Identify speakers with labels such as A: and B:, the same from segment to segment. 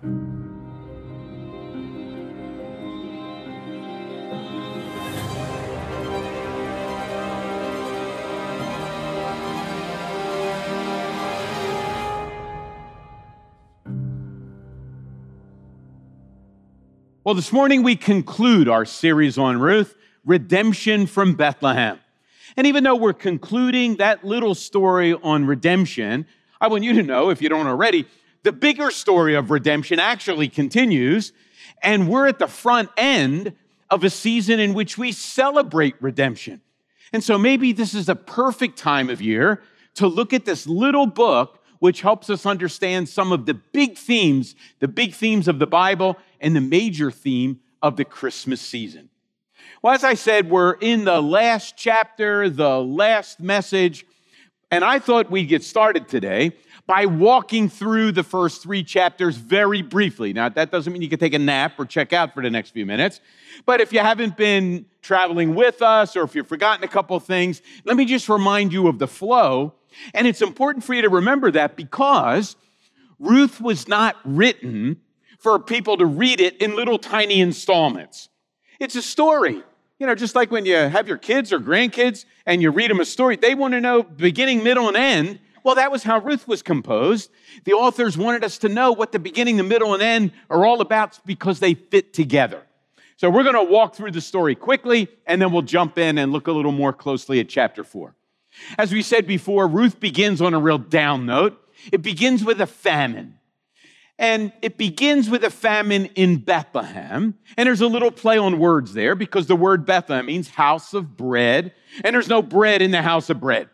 A: Well, this morning we conclude our series on Ruth, Redemption from Bethlehem. And even though we're concluding that little story on redemption, I want you to know, if you don't already, the bigger story of redemption actually continues. And we're at the front end of a season in which we celebrate redemption. And so maybe this is a perfect time of year to look at this little book which helps us understand some of the big themes, the big themes of the Bible, and the major theme of the Christmas season. Well, as I said, we're in the last chapter, the last message, and I thought we'd get started today by walking through the first three chapters very briefly. Now, that doesn't mean you can take a nap or check out for the next few minutes, but if you haven't been traveling with us or if you've forgotten a couple things, let me just remind you of the flow and it's important for you to remember that because Ruth was not written for people to read it in little tiny installments. It's a story. You know, just like when you have your kids or grandkids and you read them a story, they want to know beginning, middle, and end. Well, that was how Ruth was composed. The authors wanted us to know what the beginning, the middle, and end are all about because they fit together. So we're going to walk through the story quickly and then we'll jump in and look a little more closely at chapter four. As we said before, Ruth begins on a real down note. It begins with a famine. And it begins with a famine in Bethlehem. And there's a little play on words there because the word Bethlehem means house of bread. And there's no bread in the house of bread.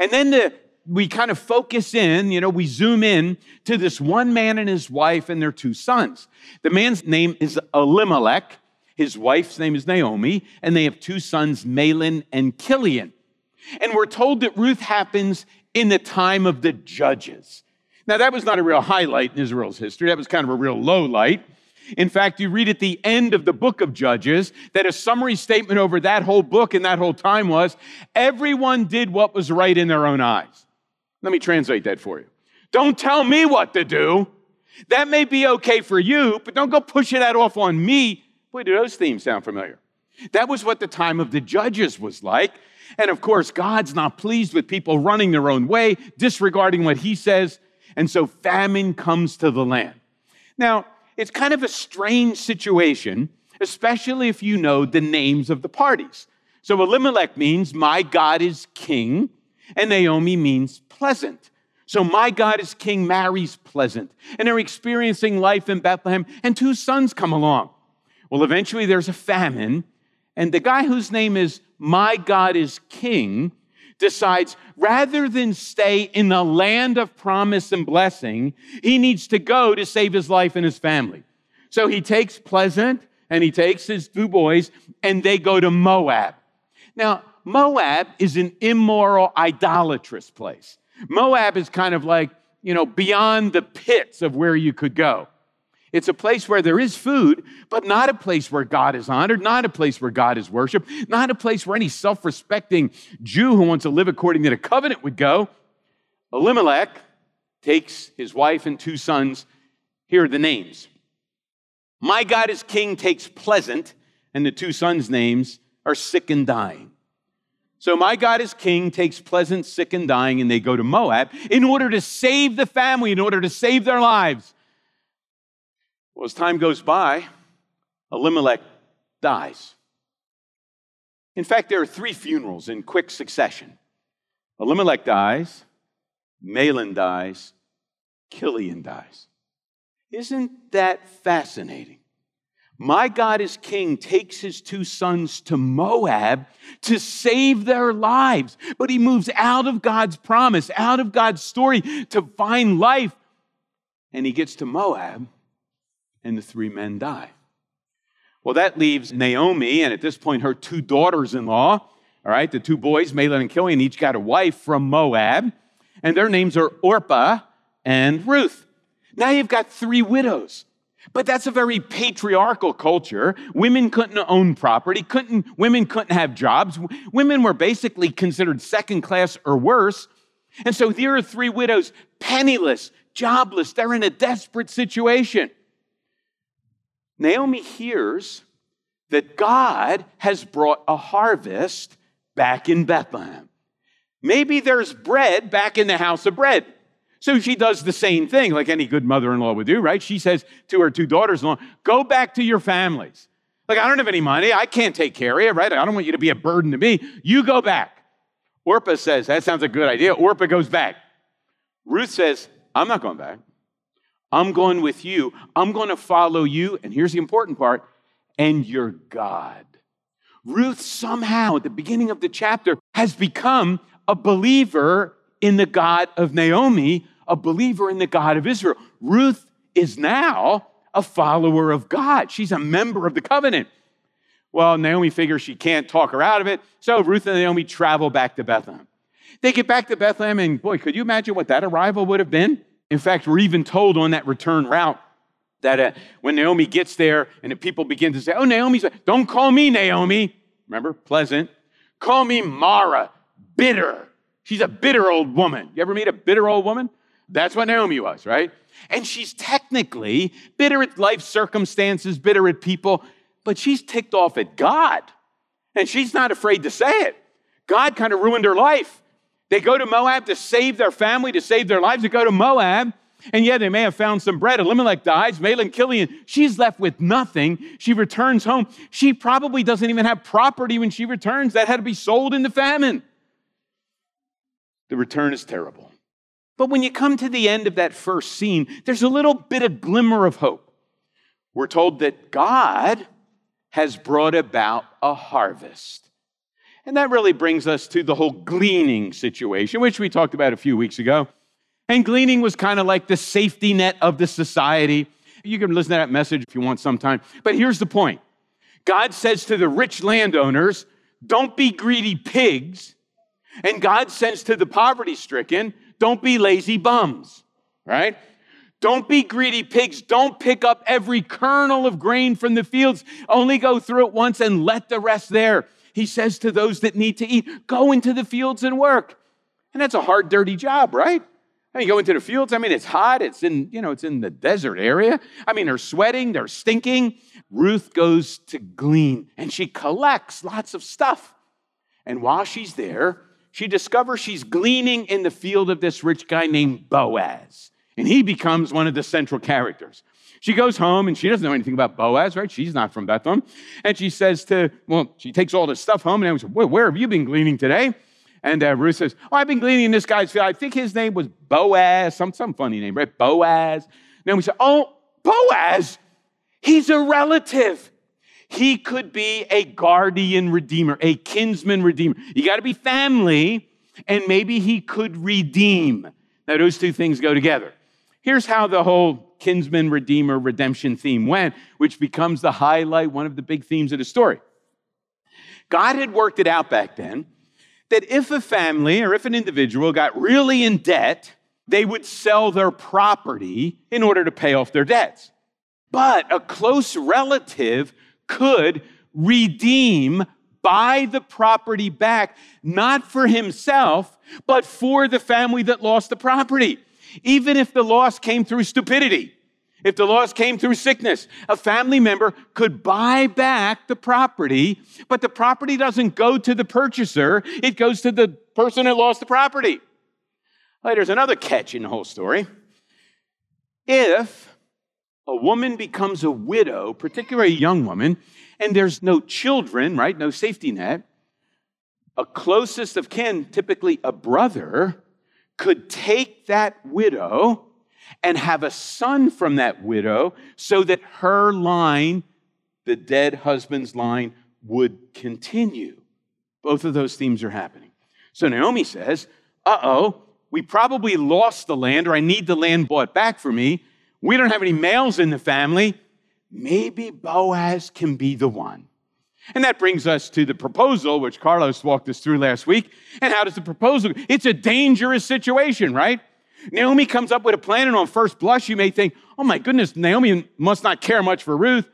A: And then the, we kind of focus in, you know, we zoom in to this one man and his wife and their two sons. The man's name is Elimelech. His wife's name is Naomi. And they have two sons, Mahlon and Chilion. And we're told that Ruth happens in the time of the judges. Now, that was not a real highlight in Israel's history. That was kind of a real low light. In fact, you read at the end of the book of Judges that a summary statement over that whole book and that whole time was everyone did what was right in their own eyes. Let me translate that for you. Don't tell me what to do. That may be okay for you, but don't go pushing that off on me. Boy, do those themes sound familiar. That was what the time of the judges was like. And of course, God's not pleased with people running their own way, disregarding what he says. And so famine comes to the land. Now, it's kind of a strange situation, especially if you know the names of the parties. So Elimelech means, My God is king, and Naomi means pleasant. So my God is king marries pleasant, and they're experiencing life in Bethlehem, and two sons come along. Well, eventually there's a famine, and the guy whose name is My God is King decides rather than stay in the land of promise and blessing, he needs to go to save his life and his family. So he takes Pleasant and he takes his two boys and they go to Moab. Now, Moab is an immoral, idolatrous place. Moab is kind of like, you know, beyond the pits of where you could go. It's a place where there is food, but not a place where God is honored, not a place where God is worshiped, not a place where any self respecting Jew who wants to live according to the covenant would go. Elimelech takes his wife and two sons. Here are the names. My God is king takes pleasant, and the two sons' names are sick and dying. So, my God is king takes pleasant, sick, and dying, and they go to Moab in order to save the family, in order to save their lives. Well, as time goes by, Elimelech dies. In fact, there are three funerals in quick succession. Elimelech dies, Mahlon dies, Chilion dies. Isn't that fascinating? My God is king takes his two sons to Moab to save their lives, but he moves out of God's promise, out of God's story to find life. And he gets to Moab and the three men die. Well, that leaves Naomi, and at this point, her two daughters in law, all right, the two boys, Mahlon and Chilion, each got a wife from Moab, and their names are Orpah and Ruth. Now you've got three widows. But that's a very patriarchal culture. Women couldn't own property, couldn't, women couldn't have jobs. Women were basically considered second class or worse. And so here are three widows, penniless, jobless, they're in a desperate situation. Naomi hears that God has brought a harvest back in Bethlehem. Maybe there's bread back in the house of bread. So she does the same thing, like any good mother in law would do, right? She says to her two daughters in law, Go back to your families. Like, I don't have any money. I can't take care of you, right? I don't want you to be a burden to me. You go back. Orpah says, That sounds a good idea. Orpah goes back. Ruth says, I'm not going back. I'm going with you. I'm going to follow you. And here's the important part and your God. Ruth somehow at the beginning of the chapter has become a believer in the God of Naomi, a believer in the God of Israel. Ruth is now a follower of God. She's a member of the covenant. Well, Naomi figures she can't talk her out of it, so Ruth and Naomi travel back to Bethlehem. They get back to Bethlehem, and boy, could you imagine what that arrival would have been? In fact, we're even told on that return route that uh, when Naomi gets there and the people begin to say, Oh, Naomi's, don't call me Naomi. Remember, pleasant. Call me Mara, bitter. She's a bitter old woman. You ever meet a bitter old woman? That's what Naomi was, right? And she's technically bitter at life circumstances, bitter at people, but she's ticked off at God. And she's not afraid to say it. God kind of ruined her life. They go to Moab to save their family, to save their lives. They go to Moab, and yeah, they may have found some bread. Elimelech dies. Mahlon Chilion, she's left with nothing. She returns home. She probably doesn't even have property when she returns. That had to be sold in the famine. The return is terrible. But when you come to the end of that first scene, there's a little bit of glimmer of hope. We're told that God has brought about a harvest. And that really brings us to the whole gleaning situation, which we talked about a few weeks ago. And gleaning was kind of like the safety net of the society. You can listen to that message if you want sometime. But here's the point God says to the rich landowners, don't be greedy pigs. And God says to the poverty stricken, don't be lazy bums, right? Don't be greedy pigs. Don't pick up every kernel of grain from the fields. Only go through it once and let the rest there. He says to those that need to eat, go into the fields and work. And that's a hard, dirty job, right? I mean, go into the fields. I mean, it's hot. It's in, you know, it's in the desert area. I mean, they're sweating, they're stinking. Ruth goes to glean and she collects lots of stuff. And while she's there, she discovers she's gleaning in the field of this rich guy named Boaz. And he becomes one of the central characters. She goes home and she doesn't know anything about Boaz, right? She's not from Bethlehem. And she says to, well, she takes all this stuff home and I well, where have you been gleaning today? And uh, Ruth says, Oh, I've been gleaning in this guy's field. I think his name was Boaz, some, some funny name, right? Boaz. Then we say, Oh, Boaz, he's a relative. He could be a guardian redeemer, a kinsman redeemer. You got to be family, and maybe he could redeem. Now, those two things go together. Here's how the whole kinsman redeemer redemption theme went, which becomes the highlight, one of the big themes of the story. God had worked it out back then that if a family or if an individual got really in debt, they would sell their property in order to pay off their debts. But a close relative could redeem, buy the property back, not for himself, but for the family that lost the property, even if the loss came through stupidity. If the loss came through sickness, a family member could buy back the property, but the property doesn't go to the purchaser, it goes to the person that lost the property. Right, there's another catch in the whole story. If a woman becomes a widow, particularly a young woman, and there's no children, right, no safety net, a closest of kin, typically a brother, could take that widow and have a son from that widow so that her line, the dead husband's line, would continue. Both of those themes are happening. So Naomi says, uh oh, we probably lost the land, or I need the land bought back for me. We don't have any males in the family. Maybe Boaz can be the one. And that brings us to the proposal, which Carlos walked us through last week. And how does the proposal? It's a dangerous situation, right? Naomi comes up with a plan, and on first blush, you may think, oh my goodness, Naomi must not care much for Ruth.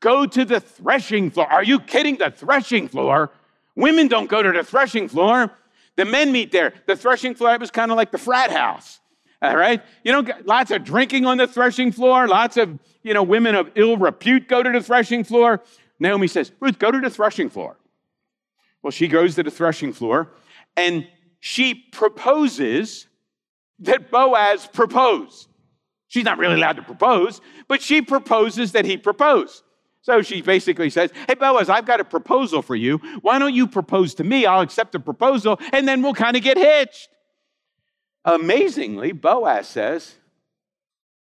A: Go to the threshing floor. Are you kidding? The threshing floor? Women don't go to the threshing floor. The men meet there. The threshing floor was kind of like the frat house. All right? You know, lots of drinking on the threshing floor, lots of, you know, women of ill repute go to the threshing floor. Naomi says, Ruth, go to the threshing floor. Well, she goes to the threshing floor and she proposes that Boaz propose. She's not really allowed to propose, but she proposes that he propose. So she basically says, Hey, Boaz, I've got a proposal for you. Why don't you propose to me? I'll accept the proposal, and then we'll kind of get hitched. Amazingly, Boaz says,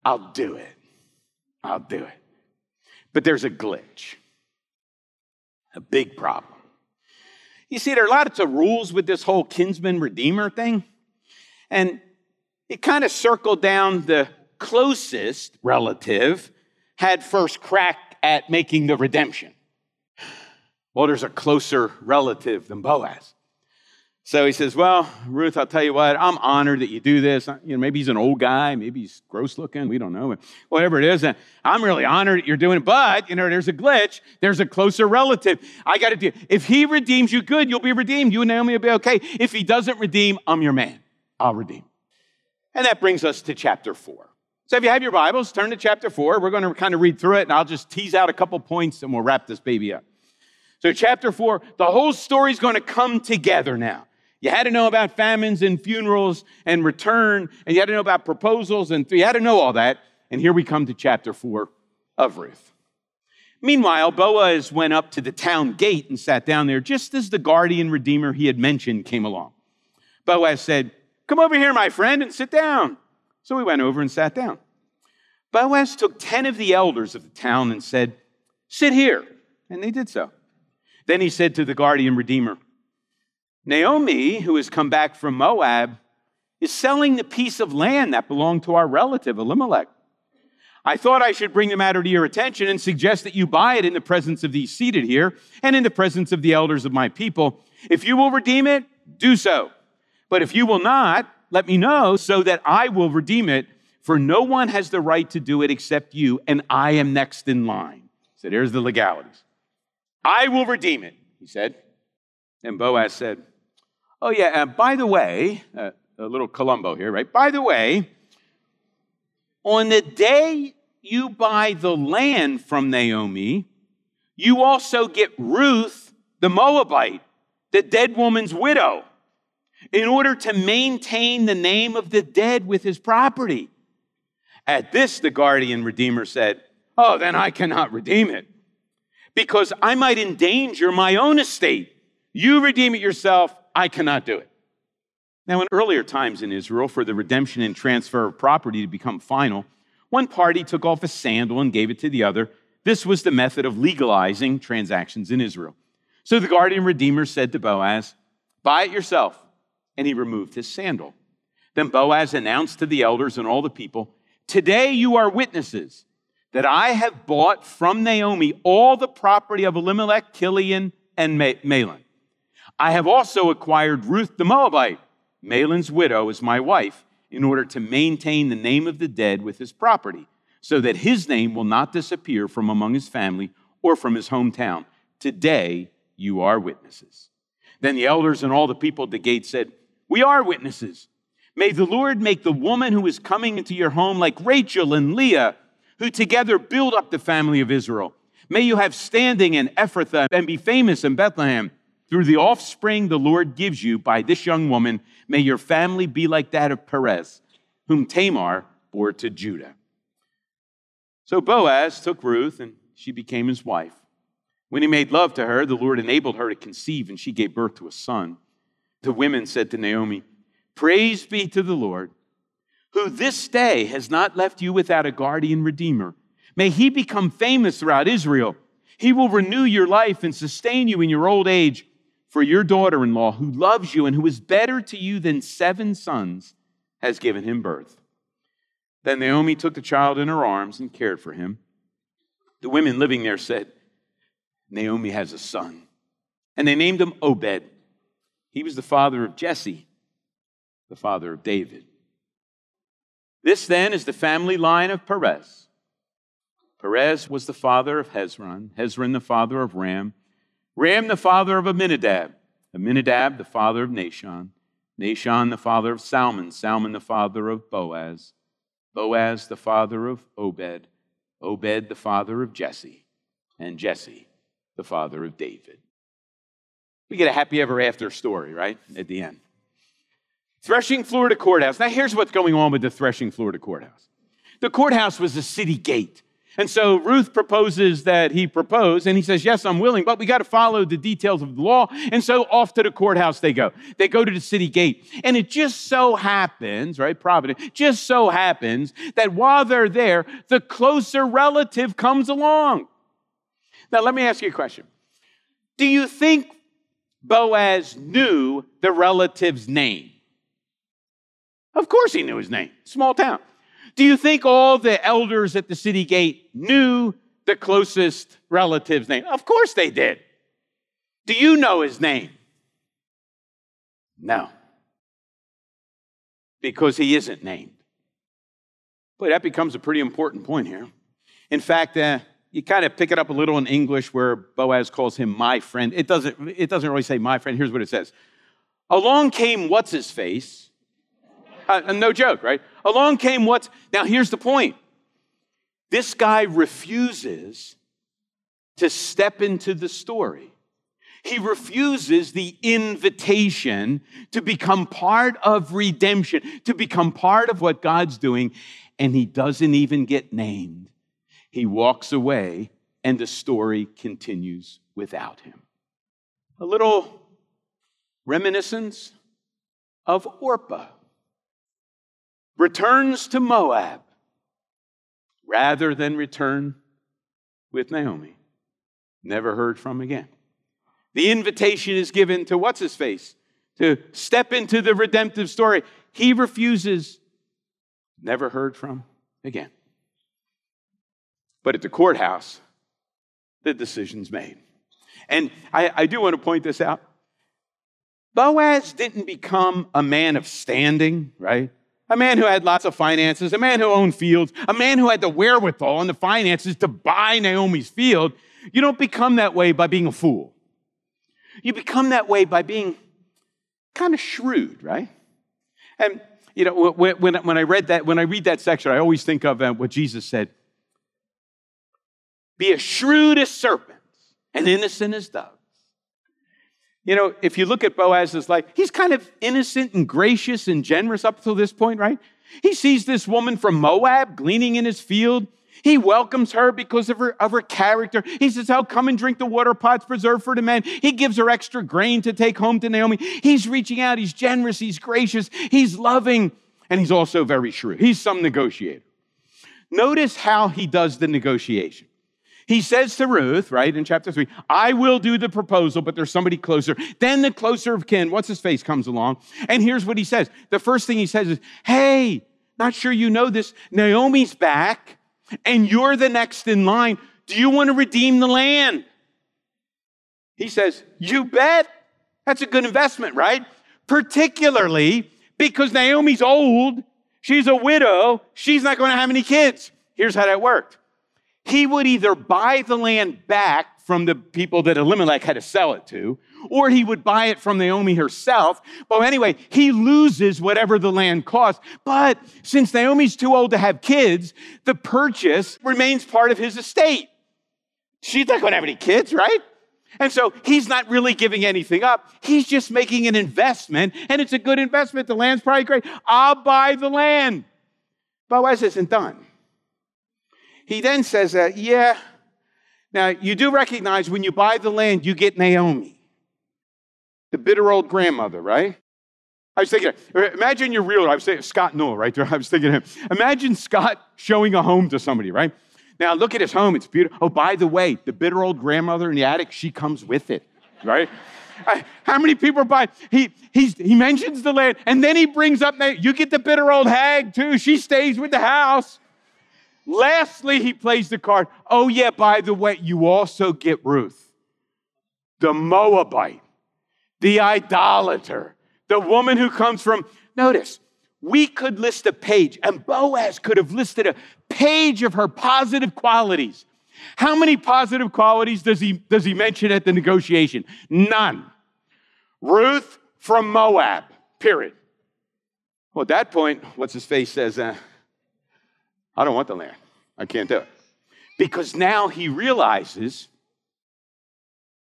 A: I'll do it. I'll do it. But there's a glitch, a big problem. You see, there are lots of rules with this whole kinsman redeemer thing. And it kind of circled down the closest relative had first crack at making the redemption. Well, there's a closer relative than Boaz. So he says, Well, Ruth, I'll tell you what, I'm honored that you do this. You know, maybe he's an old guy, maybe he's gross looking, we don't know. Whatever it is, I'm really honored that you're doing it. But, you know, there's a glitch. There's a closer relative. I got to do If he redeems you, good, you'll be redeemed. You and Naomi will be okay. If he doesn't redeem, I'm your man. I'll redeem. And that brings us to chapter four. So if you have your Bibles, turn to chapter four. We're going to kind of read through it, and I'll just tease out a couple points and we'll wrap this baby up. So, chapter four, the whole story is going to come together now. You had to know about famines and funerals and return, and you had to know about proposals, and you had to know all that. And here we come to chapter four of Ruth. Meanwhile, Boaz went up to the town gate and sat down there just as the guardian redeemer he had mentioned came along. Boaz said, Come over here, my friend, and sit down. So we went over and sat down. Boaz took 10 of the elders of the town and said, Sit here. And they did so. Then he said to the guardian redeemer, Naomi, who has come back from Moab, is selling the piece of land that belonged to our relative Elimelech. I thought I should bring the matter to your attention and suggest that you buy it in the presence of these seated here and in the presence of the elders of my people. If you will redeem it, do so. But if you will not, let me know so that I will redeem it, for no one has the right to do it except you, and I am next in line. So there's the legalities. I will redeem it, he said. And Boaz said, Oh, yeah, and by the way, uh, a little Columbo here, right? By the way, on the day you buy the land from Naomi, you also get Ruth, the Moabite, the dead woman's widow, in order to maintain the name of the dead with his property. At this, the guardian redeemer said, Oh, then I cannot redeem it, because I might endanger my own estate. You redeem it yourself, I cannot do it. Now, in earlier times in Israel, for the redemption and transfer of property to become final, one party took off a sandal and gave it to the other. This was the method of legalizing transactions in Israel. So the guardian redeemer said to Boaz, Buy it yourself. And he removed his sandal. Then Boaz announced to the elders and all the people, Today you are witnesses that I have bought from Naomi all the property of Elimelech, Chilion, and Mahlon. I have also acquired Ruth the Moabite, Mahlon's widow, as my wife, in order to maintain the name of the dead with his property, so that his name will not disappear from among his family or from his hometown. Today you are witnesses. Then the elders and all the people at the gate said, We are witnesses. May the Lord make the woman who is coming into your home like Rachel and Leah, who together build up the family of Israel. May you have standing in Ephrathah and be famous in Bethlehem. Through the offspring the Lord gives you by this young woman, may your family be like that of Perez, whom Tamar bore to Judah. So Boaz took Ruth, and she became his wife. When he made love to her, the Lord enabled her to conceive, and she gave birth to a son. The women said to Naomi, Praise be to the Lord, who this day has not left you without a guardian redeemer. May he become famous throughout Israel. He will renew your life and sustain you in your old age for your daughter in law, who loves you and who is better to you than seven sons, has given him birth. Then Naomi took the child in her arms and cared for him. The women living there said, Naomi has a son. And they named him Obed. He was the father of Jesse, the father of David. This then is the family line of Perez. Perez was the father of Hezron, Hezron the father of Ram, Ram, the father of Amminadab, Amminadab, the father of Nahshon, Nahshon, the father of Salmon, Salmon, the father of Boaz, Boaz, the father of Obed, Obed, the father of Jesse, and Jesse, the father of David. We get a happy ever after story, right? At the end. Threshing Florida Courthouse. Now, here's what's going on with the Threshing Florida Courthouse. The courthouse was a city gate. And so Ruth proposes that he propose, and he says, Yes, I'm willing, but we got to follow the details of the law. And so off to the courthouse they go. They go to the city gate. And it just so happens, right, Providence, just so happens that while they're there, the closer relative comes along. Now, let me ask you a question Do you think Boaz knew the relative's name? Of course he knew his name. Small town. Do you think all the elders at the city gate knew the closest relative's name? Of course they did. Do you know his name? No. Because he isn't named. Boy, that becomes a pretty important point here. In fact, uh, you kind of pick it up a little in English where Boaz calls him my friend. It doesn't, it doesn't really say my friend. Here's what it says Along came what's his face. Uh, no joke, right? Along came what's. Now, here's the point this guy refuses to step into the story. He refuses the invitation to become part of redemption, to become part of what God's doing, and he doesn't even get named. He walks away, and the story continues without him. A little reminiscence of Orpah returns to Moab rather than return with Naomi. Never heard from again. The invitation is given to what's his face to step into the redemptive story. He refuses, never heard from again. But at the courthouse, the decision's made. And I, I do want to point this out. Boaz didn't become a man of standing, right? A man who had lots of finances, a man who owned fields, a man who had the wherewithal and the finances to buy Naomi's field. You don't become that way by being a fool. You become that way by being kind of shrewd, right? And you know, when, when, I read that, when I read that section, I always think of uh, what Jesus said: "Be as shrewd as serpents and innocent as doves." You know, if you look at Boaz's life, he's kind of innocent and gracious and generous up till this point, right? He sees this woman from Moab gleaning in his field. He welcomes her because of her, of her character. He says, Oh, come and drink the water pots preserved for the men. He gives her extra grain to take home to Naomi. He's reaching out. He's generous. He's gracious. He's loving. And he's also very shrewd. He's some negotiator. Notice how he does the negotiation. He says to Ruth, right, in chapter three, I will do the proposal, but there's somebody closer. Then the closer of kin, what's his face, comes along. And here's what he says. The first thing he says is, Hey, not sure you know this. Naomi's back, and you're the next in line. Do you want to redeem the land? He says, You bet. That's a good investment, right? Particularly because Naomi's old, she's a widow, she's not going to have any kids. Here's how that worked he would either buy the land back from the people that Elimelech had to sell it to, or he would buy it from Naomi herself. But anyway, he loses whatever the land costs. But since Naomi's too old to have kids, the purchase remains part of his estate. She's not going to have any kids, right? And so he's not really giving anything up. He's just making an investment, and it's a good investment. The land's probably great. I'll buy the land. But Boaz isn't done. He then says that, yeah, now you do recognize when you buy the land, you get Naomi, the bitter old grandmother, right? I was thinking, imagine your realtor. I was thinking Scott Newell, right. I was thinking him. Imagine Scott showing a home to somebody, right? Now look at his home. It's beautiful. Oh, by the way, the bitter old grandmother in the attic, she comes with it, right? How many people are buying? He, he mentions the land, and then he brings up, you get the bitter old hag too. She stays with the house. Lastly, he plays the card. Oh, yeah, by the way, you also get Ruth, the Moabite, the idolater, the woman who comes from. Notice, we could list a page, and Boaz could have listed a page of her positive qualities. How many positive qualities does he, does he mention at the negotiation? None. Ruth from Moab, period. Well, at that point, what's his face says, uh, I don't want the land. I can't do it. Because now he realizes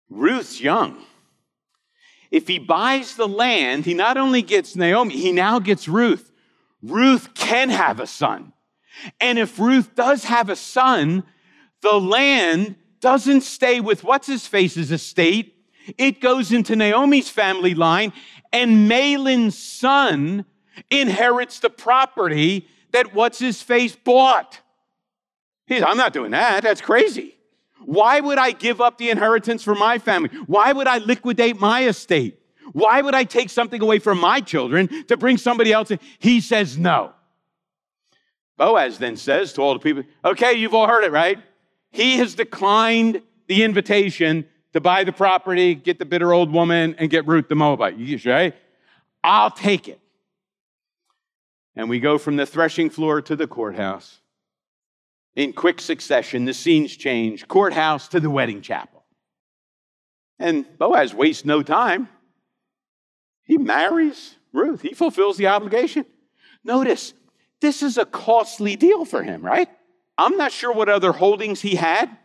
A: Ruth's young. If he buys the land, he not only gets Naomi, he now gets Ruth. Ruth can have a son. And if Ruth does have a son, the land doesn't stay with what's his face's estate. It goes into Naomi's family line, and Mahlon's son inherits the property that what's his face bought. He's, I'm not doing that. That's crazy. Why would I give up the inheritance for my family? Why would I liquidate my estate? Why would I take something away from my children to bring somebody else in? He says no. Boaz then says to all the people, Okay, you've all heard it, right? He has declined the invitation to buy the property, get the bitter old woman, and get Ruth the Moabite. You right? I'll take it. And we go from the threshing floor to the courthouse. In quick succession, the scenes change courthouse to the wedding chapel. And Boaz wastes no time. He marries Ruth, he fulfills the obligation. Notice, this is a costly deal for him, right? I'm not sure what other holdings he had,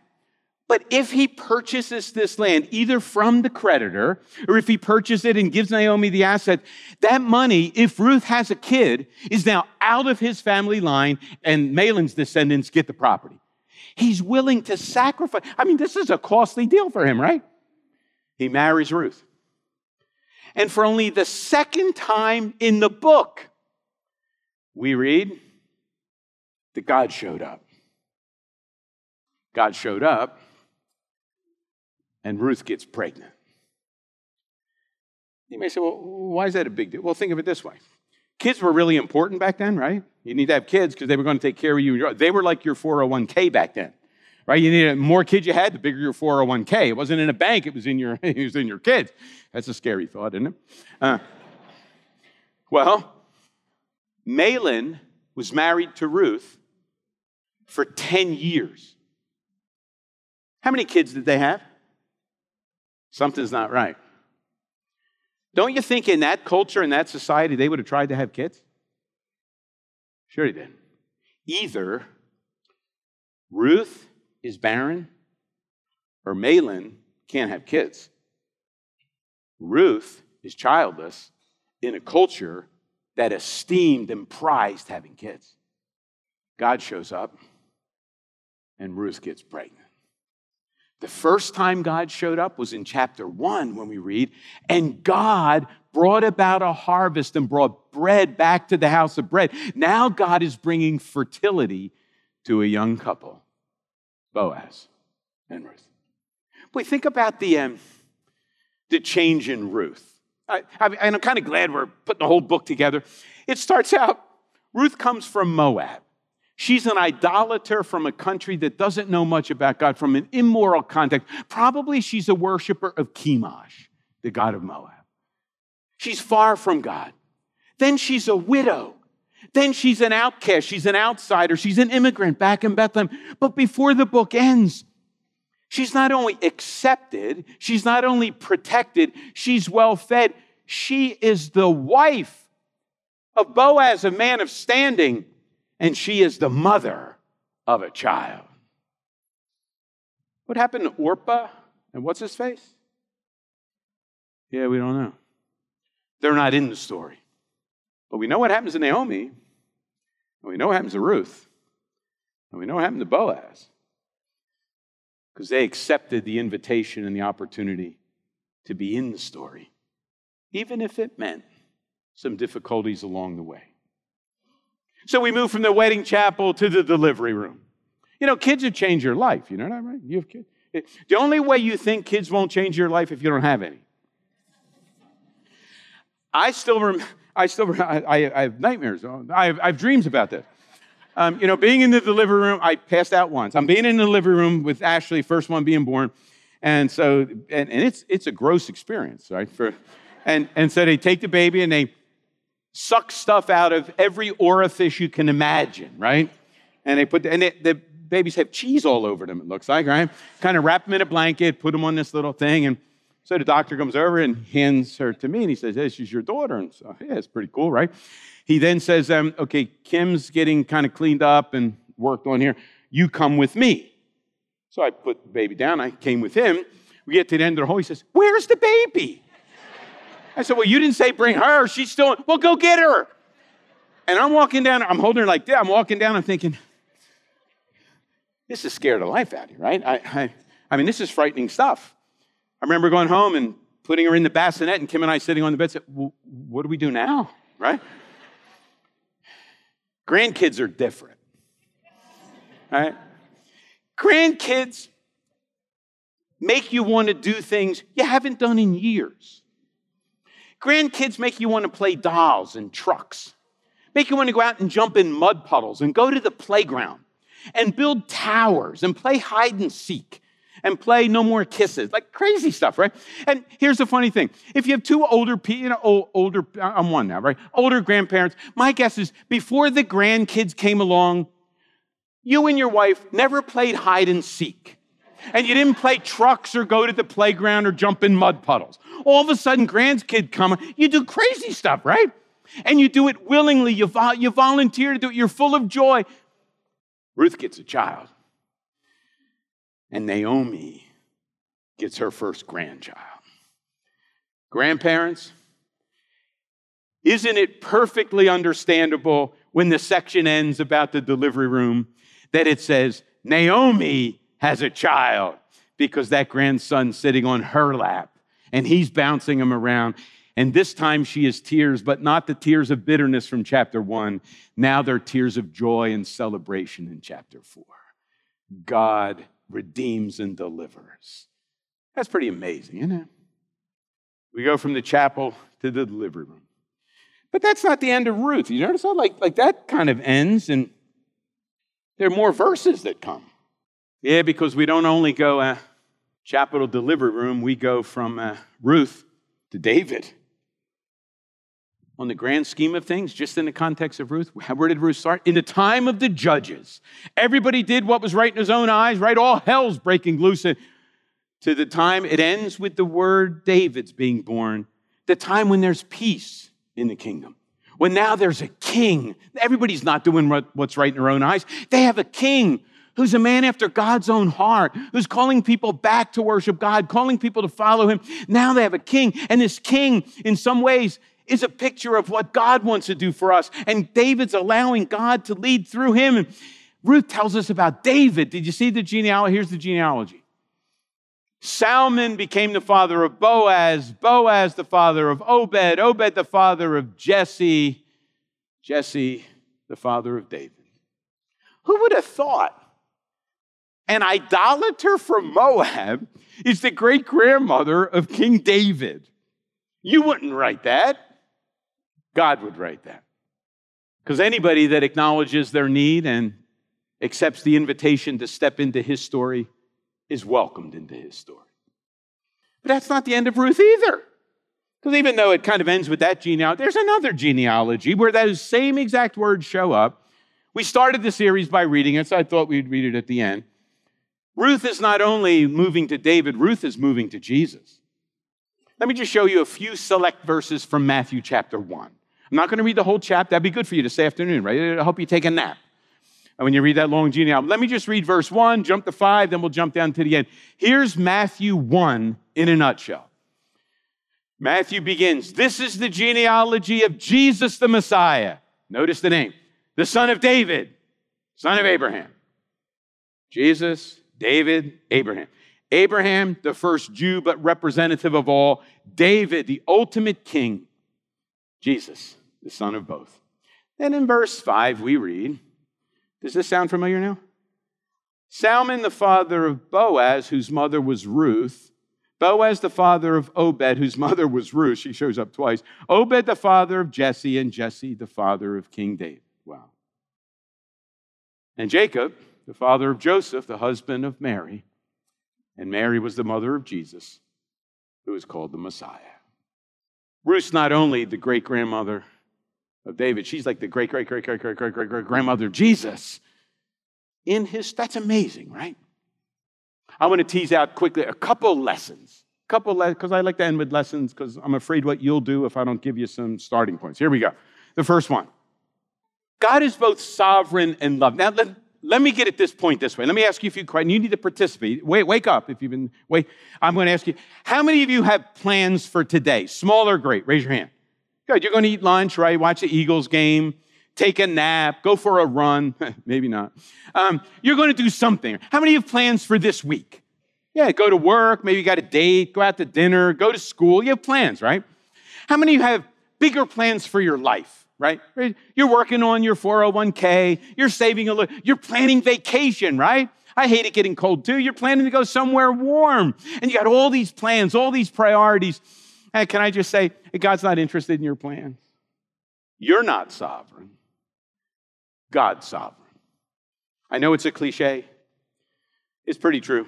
A: but if he purchases this land either from the creditor or if he purchases it and gives Naomi the asset, that money, if Ruth has a kid, is now out of his family line and Mahlon's descendants get the property. He's willing to sacrifice. I mean, this is a costly deal for him, right? He marries Ruth. And for only the second time in the book, we read that God showed up. God showed up and Ruth gets pregnant. You may say, well, why is that a big deal? Well, think of it this way kids were really important back then, right? You need to have kids because they were going to take care of you. They were like your 401k back then, right? You needed more kids you had, the bigger your 401k. It wasn't in a bank; it was in your it was in your kids. That's a scary thought, isn't it? Uh, well, Mahlon was married to Ruth for 10 years. How many kids did they have? Something's not right. Don't you think in that culture, in that society, they would have tried to have kids? Sure, they did. Either Ruth is barren or Mahlon can't have kids. Ruth is childless in a culture that esteemed and prized having kids. God shows up and Ruth gets pregnant. The first time God showed up was in chapter one when we read, and God brought about a harvest and brought bread back to the house of bread. Now God is bringing fertility to a young couple, Boaz and Ruth. Boy, think about the, um, the change in Ruth. I, I, I'm kind of glad we're putting the whole book together. It starts out Ruth comes from Moab. She's an idolater from a country that doesn't know much about God, from an immoral context. Probably she's a worshiper of Chemosh, the god of Moab. She's far from God. Then she's a widow. Then she's an outcast. She's an outsider. She's an immigrant back in Bethlehem. But before the book ends, she's not only accepted, she's not only protected, she's well fed. She is the wife of Boaz, a man of standing and she is the mother of a child. What happened to Orpah and what's his face? Yeah, we don't know. They're not in the story. But we know what happens to Naomi, and we know what happens to Ruth, and we know what happened to Boaz. Because they accepted the invitation and the opportunity to be in the story, even if it meant some difficulties along the way. So we move from the wedding chapel to the delivery room. You know, kids have changed your life. You know that, right? You have kids. The only way you think kids won't change your life if you don't have any. I still, rem- I still, I, I, have nightmares. I have, I have dreams about this. Um, you know, being in the delivery room, I passed out once. I'm being in the delivery room with Ashley, first one being born, and so, and, and it's it's a gross experience, right? For, and and so they take the baby and they suck stuff out of every orifice you can imagine, right? And they put, and they, the babies have cheese all over them, it looks like, right? Kind of wrap them in a blanket, put them on this little thing. And So the doctor comes over and hands her to me, and he says, This is your daughter. And so, yeah, it's pretty cool, right? He then says, um, Okay, Kim's getting kind of cleaned up and worked on here. You come with me. So I put the baby down. I came with him. We get to the end of the hall. He says, Where's the baby? I said, Well, you didn't say bring her. She's still, well, go get her. And I'm walking down, I'm holding her like that. I'm walking down, I'm thinking, This is scared the life out of you, right? I, I, I mean, this is frightening stuff. I remember going home and putting her in the bassinet, and Kim and I sitting on the bed said, well, What do we do now, right? Grandkids are different, right? Grandkids make you want to do things you haven't done in years. Grandkids make you want to play dolls and trucks, make you want to go out and jump in mud puddles and go to the playground and build towers and play hide and seek and play no more kisses like crazy stuff right? And here's the funny thing. If you have two older you know older i'm one now right? Older grandparents my guess is before the grandkids came along you and your wife never played hide and seek and you didn't play trucks or go to the playground or jump in mud puddles. All of a sudden, grandkid come, you do crazy stuff, right? And you do it willingly. You, vo- you volunteer to do it. You're full of joy. Ruth gets a child, and Naomi gets her first grandchild. Grandparents, isn't it perfectly understandable when the section ends about the delivery room that it says, Naomi has a child because that grandson's sitting on her lap and he's bouncing him around. And this time she has tears, but not the tears of bitterness from chapter one. Now they're tears of joy and celebration in chapter four. God redeems and delivers. That's pretty amazing, isn't it? We go from the chapel to the delivery room. But that's not the end of Ruth. You notice how like, like that kind of ends, and there are more verses that come. Yeah, because we don't only go a chapel delivery room, we go from uh, Ruth to David. On the grand scheme of things, just in the context of Ruth, where did Ruth start? In the time of the judges. Everybody did what was right in his own eyes, right? All hell's breaking loose. To the time it ends with the word David's being born, the time when there's peace in the kingdom. When now there's a king. Everybody's not doing what's right in their own eyes. They have a king who's a man after God's own heart, who's calling people back to worship God, calling people to follow him. Now they have a king, and this king, in some ways, is a picture of what God wants to do for us. And David's allowing God to lead through him. And Ruth tells us about David. Did you see the genealogy? Here's the genealogy. Salmon became the father of Boaz, Boaz the father of Obed, Obed the father of Jesse, Jesse the father of David. Who would have thought an idolater from Moab is the great grandmother of King David. You wouldn't write that. God would write that. Because anybody that acknowledges their need and accepts the invitation to step into his story is welcomed into his story. But that's not the end of Ruth either. Because even though it kind of ends with that genealogy, there's another genealogy where those same exact words show up. We started the series by reading it, so I thought we'd read it at the end. Ruth is not only moving to David, Ruth is moving to Jesus. Let me just show you a few select verses from Matthew chapter 1. I'm not going to read the whole chapter. That'd be good for you this afternoon, right? I hope you take a nap when you read that long genealogy. Let me just read verse 1, jump to 5, then we'll jump down to the end. Here's Matthew 1 in a nutshell. Matthew begins This is the genealogy of Jesus the Messiah. Notice the name the son of David, son of Abraham. Jesus, David, Abraham. Abraham, the first Jew, but representative of all. David, the ultimate king. Jesus, the son of both. Then in verse 5, we read Does this sound familiar now? Salmon, the father of Boaz, whose mother was Ruth. Boaz, the father of Obed, whose mother was Ruth. She shows up twice. Obed, the father of Jesse, and Jesse, the father of King David. Wow. And Jacob, the father of Joseph, the husband of Mary, and Mary was the mother of Jesus, who is called the Messiah. Ruth's not only the great grandmother of David, she's like the great, great, great, great, great, great, great, great grandmother of Jesus. In his, that's amazing, right? I want to tease out quickly a couple lessons, couple because I like to end with lessons because I'm afraid what you'll do if I don't give you some starting points. Here we go. The first one. God is both sovereign and love. Now let, me get at this point this way. Let me ask you a few questions. You need to participate. Wait, wake up if you've been wait. I'm going to ask you, how many of you have plans for today? Small or great? Raise your hand. Good. You're going to eat lunch, right? Watch the Eagles game, take a nap, go for a run. Maybe not. Um, you're going to do something. How many of you have plans for this week? Yeah, go to work, maybe you got a date, go out to dinner, go to school. You have plans, right? How many of you have bigger plans for your life, right? You're working on your 401k, you're saving a little, you're planning vacation, right? I hate it getting cold too. You're planning to go somewhere warm, and you got all these plans, all these priorities. And can I just say, God's not interested in your plans? You're not sovereign. God's sovereign. I know it's a cliche, it's pretty true.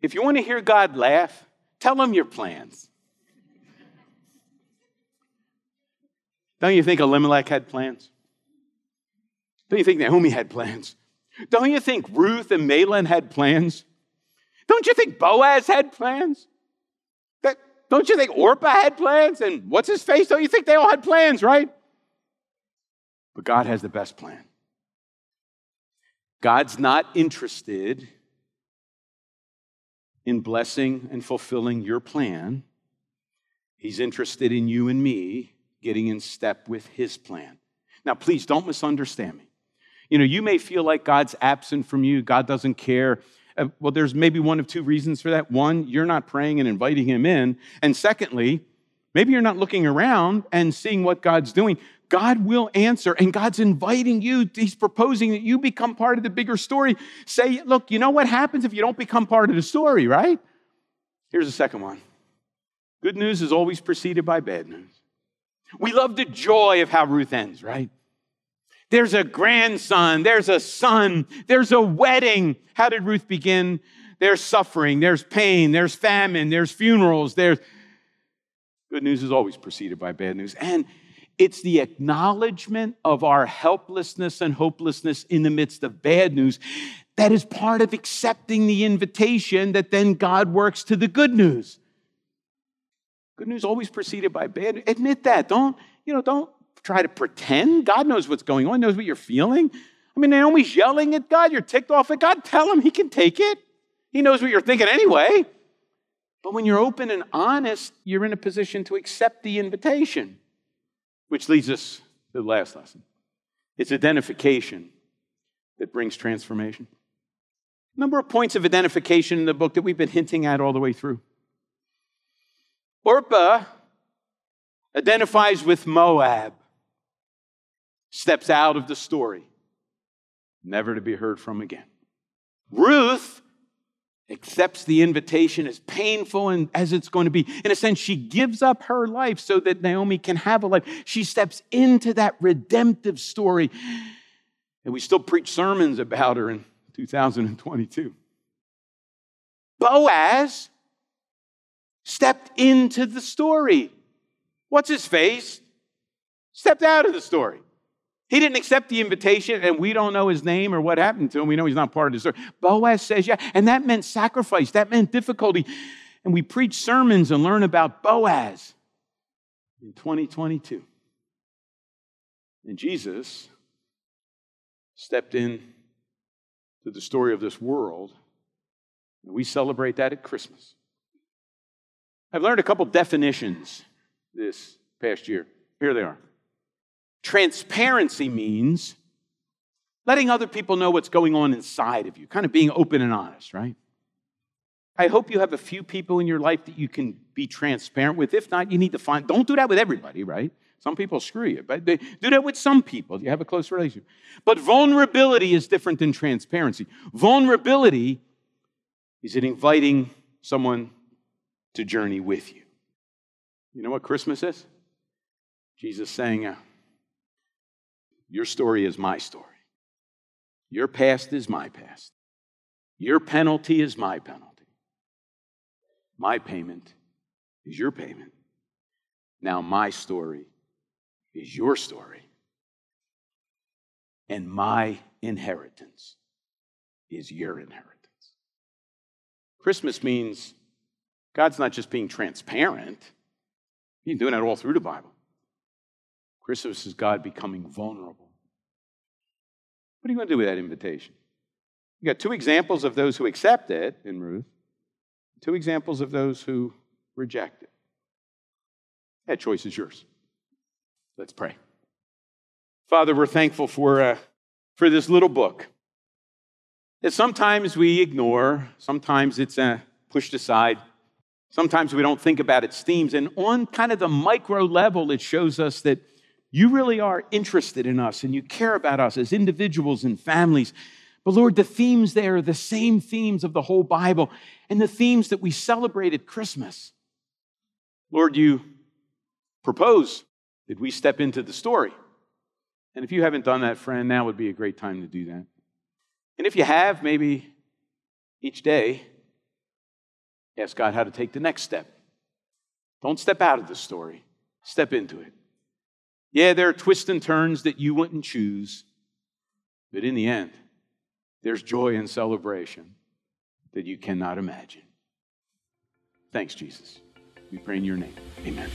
A: If you want to hear God laugh, tell him your plans. Don't you think Elimelech had plans? Don't you think Naomi had plans? Don't you think Ruth and Mahlon had plans? Don't you think Boaz had plans? Don't you think Orpah had plans? And what's his face? Don't you think they all had plans, right? But God has the best plan. God's not interested in blessing and fulfilling your plan. He's interested in you and me getting in step with His plan. Now, please don't misunderstand me. You know, you may feel like God's absent from you, God doesn't care. Uh, well, there's maybe one of two reasons for that. One, you're not praying and inviting Him in. And secondly, maybe you're not looking around and seeing what God's doing. God will answer, and God's inviting you. He's proposing that you become part of the bigger story. Say, look, you know what happens if you don't become part of the story, right? Here's the second one good news is always preceded by bad news. We love the joy of how Ruth ends, right? There's a grandson, there's a son, there's a wedding. How did Ruth begin? There's suffering, there's pain, there's famine, there's funerals, there's good news is always preceded by bad news. And it's the acknowledgement of our helplessness and hopelessness in the midst of bad news that is part of accepting the invitation that then God works to the good news. Good news always preceded by bad. Admit that. Don't, you know, don't try to pretend. God knows what's going on, knows what you're feeling. I mean, Naomi's yelling at God. You're ticked off at God. Tell him he can take it. He knows what you're thinking anyway. But when you're open and honest, you're in a position to accept the invitation. Which leads us to the last lesson it's identification that brings transformation. Number of points of identification in the book that we've been hinting at all the way through. Orpah identifies with Moab, steps out of the story, never to be heard from again. Ruth accepts the invitation as painful and as it's going to be. In a sense, she gives up her life so that Naomi can have a life. She steps into that redemptive story. And we still preach sermons about her in 2022. Boaz stepped into the story. What's his face? Stepped out of the story. He didn't accept the invitation, and we don't know his name or what happened to him. We know he's not part of the story. Boaz says, yeah, and that meant sacrifice, that meant difficulty. And we preach sermons and learn about Boaz in 2022. And Jesus stepped in to the story of this world, and we celebrate that at Christmas. I've learned a couple definitions this past year. Here they are. Transparency means letting other people know what's going on inside of you, kind of being open and honest, right? I hope you have a few people in your life that you can be transparent with. If not, you need to find, don't do that with everybody, right? Some people screw you, but they do that with some people. You have a close relationship. But vulnerability is different than transparency. Vulnerability is it inviting someone to journey with you. You know what Christmas is? Jesus saying, uh, your story is my story. Your past is my past. Your penalty is my penalty. My payment is your payment. Now, my story is your story. And my inheritance is your inheritance. Christmas means God's not just being transparent, He's doing it all through the Bible. Christmas is God becoming vulnerable. What are you going to do with that invitation? You got two examples of those who accept it in Ruth, two examples of those who reject it. That choice is yours. Let's pray. Father, we're thankful for, uh, for this little book that sometimes we ignore, sometimes it's uh, pushed aside, sometimes we don't think about its themes. And on kind of the micro level, it shows us that you really are interested in us and you care about us as individuals and families. But Lord, the themes there are the same themes of the whole Bible and the themes that we celebrate at Christmas. Lord, you propose that we step into the story. And if you haven't done that, friend, now would be a great time to do that. And if you have, maybe each day, ask God how to take the next step. Don't step out of the story, step into it. Yeah, there are twists and turns that you wouldn't choose, but in the end, there's joy and celebration that you cannot imagine. Thanks, Jesus. We pray in your name. Amen.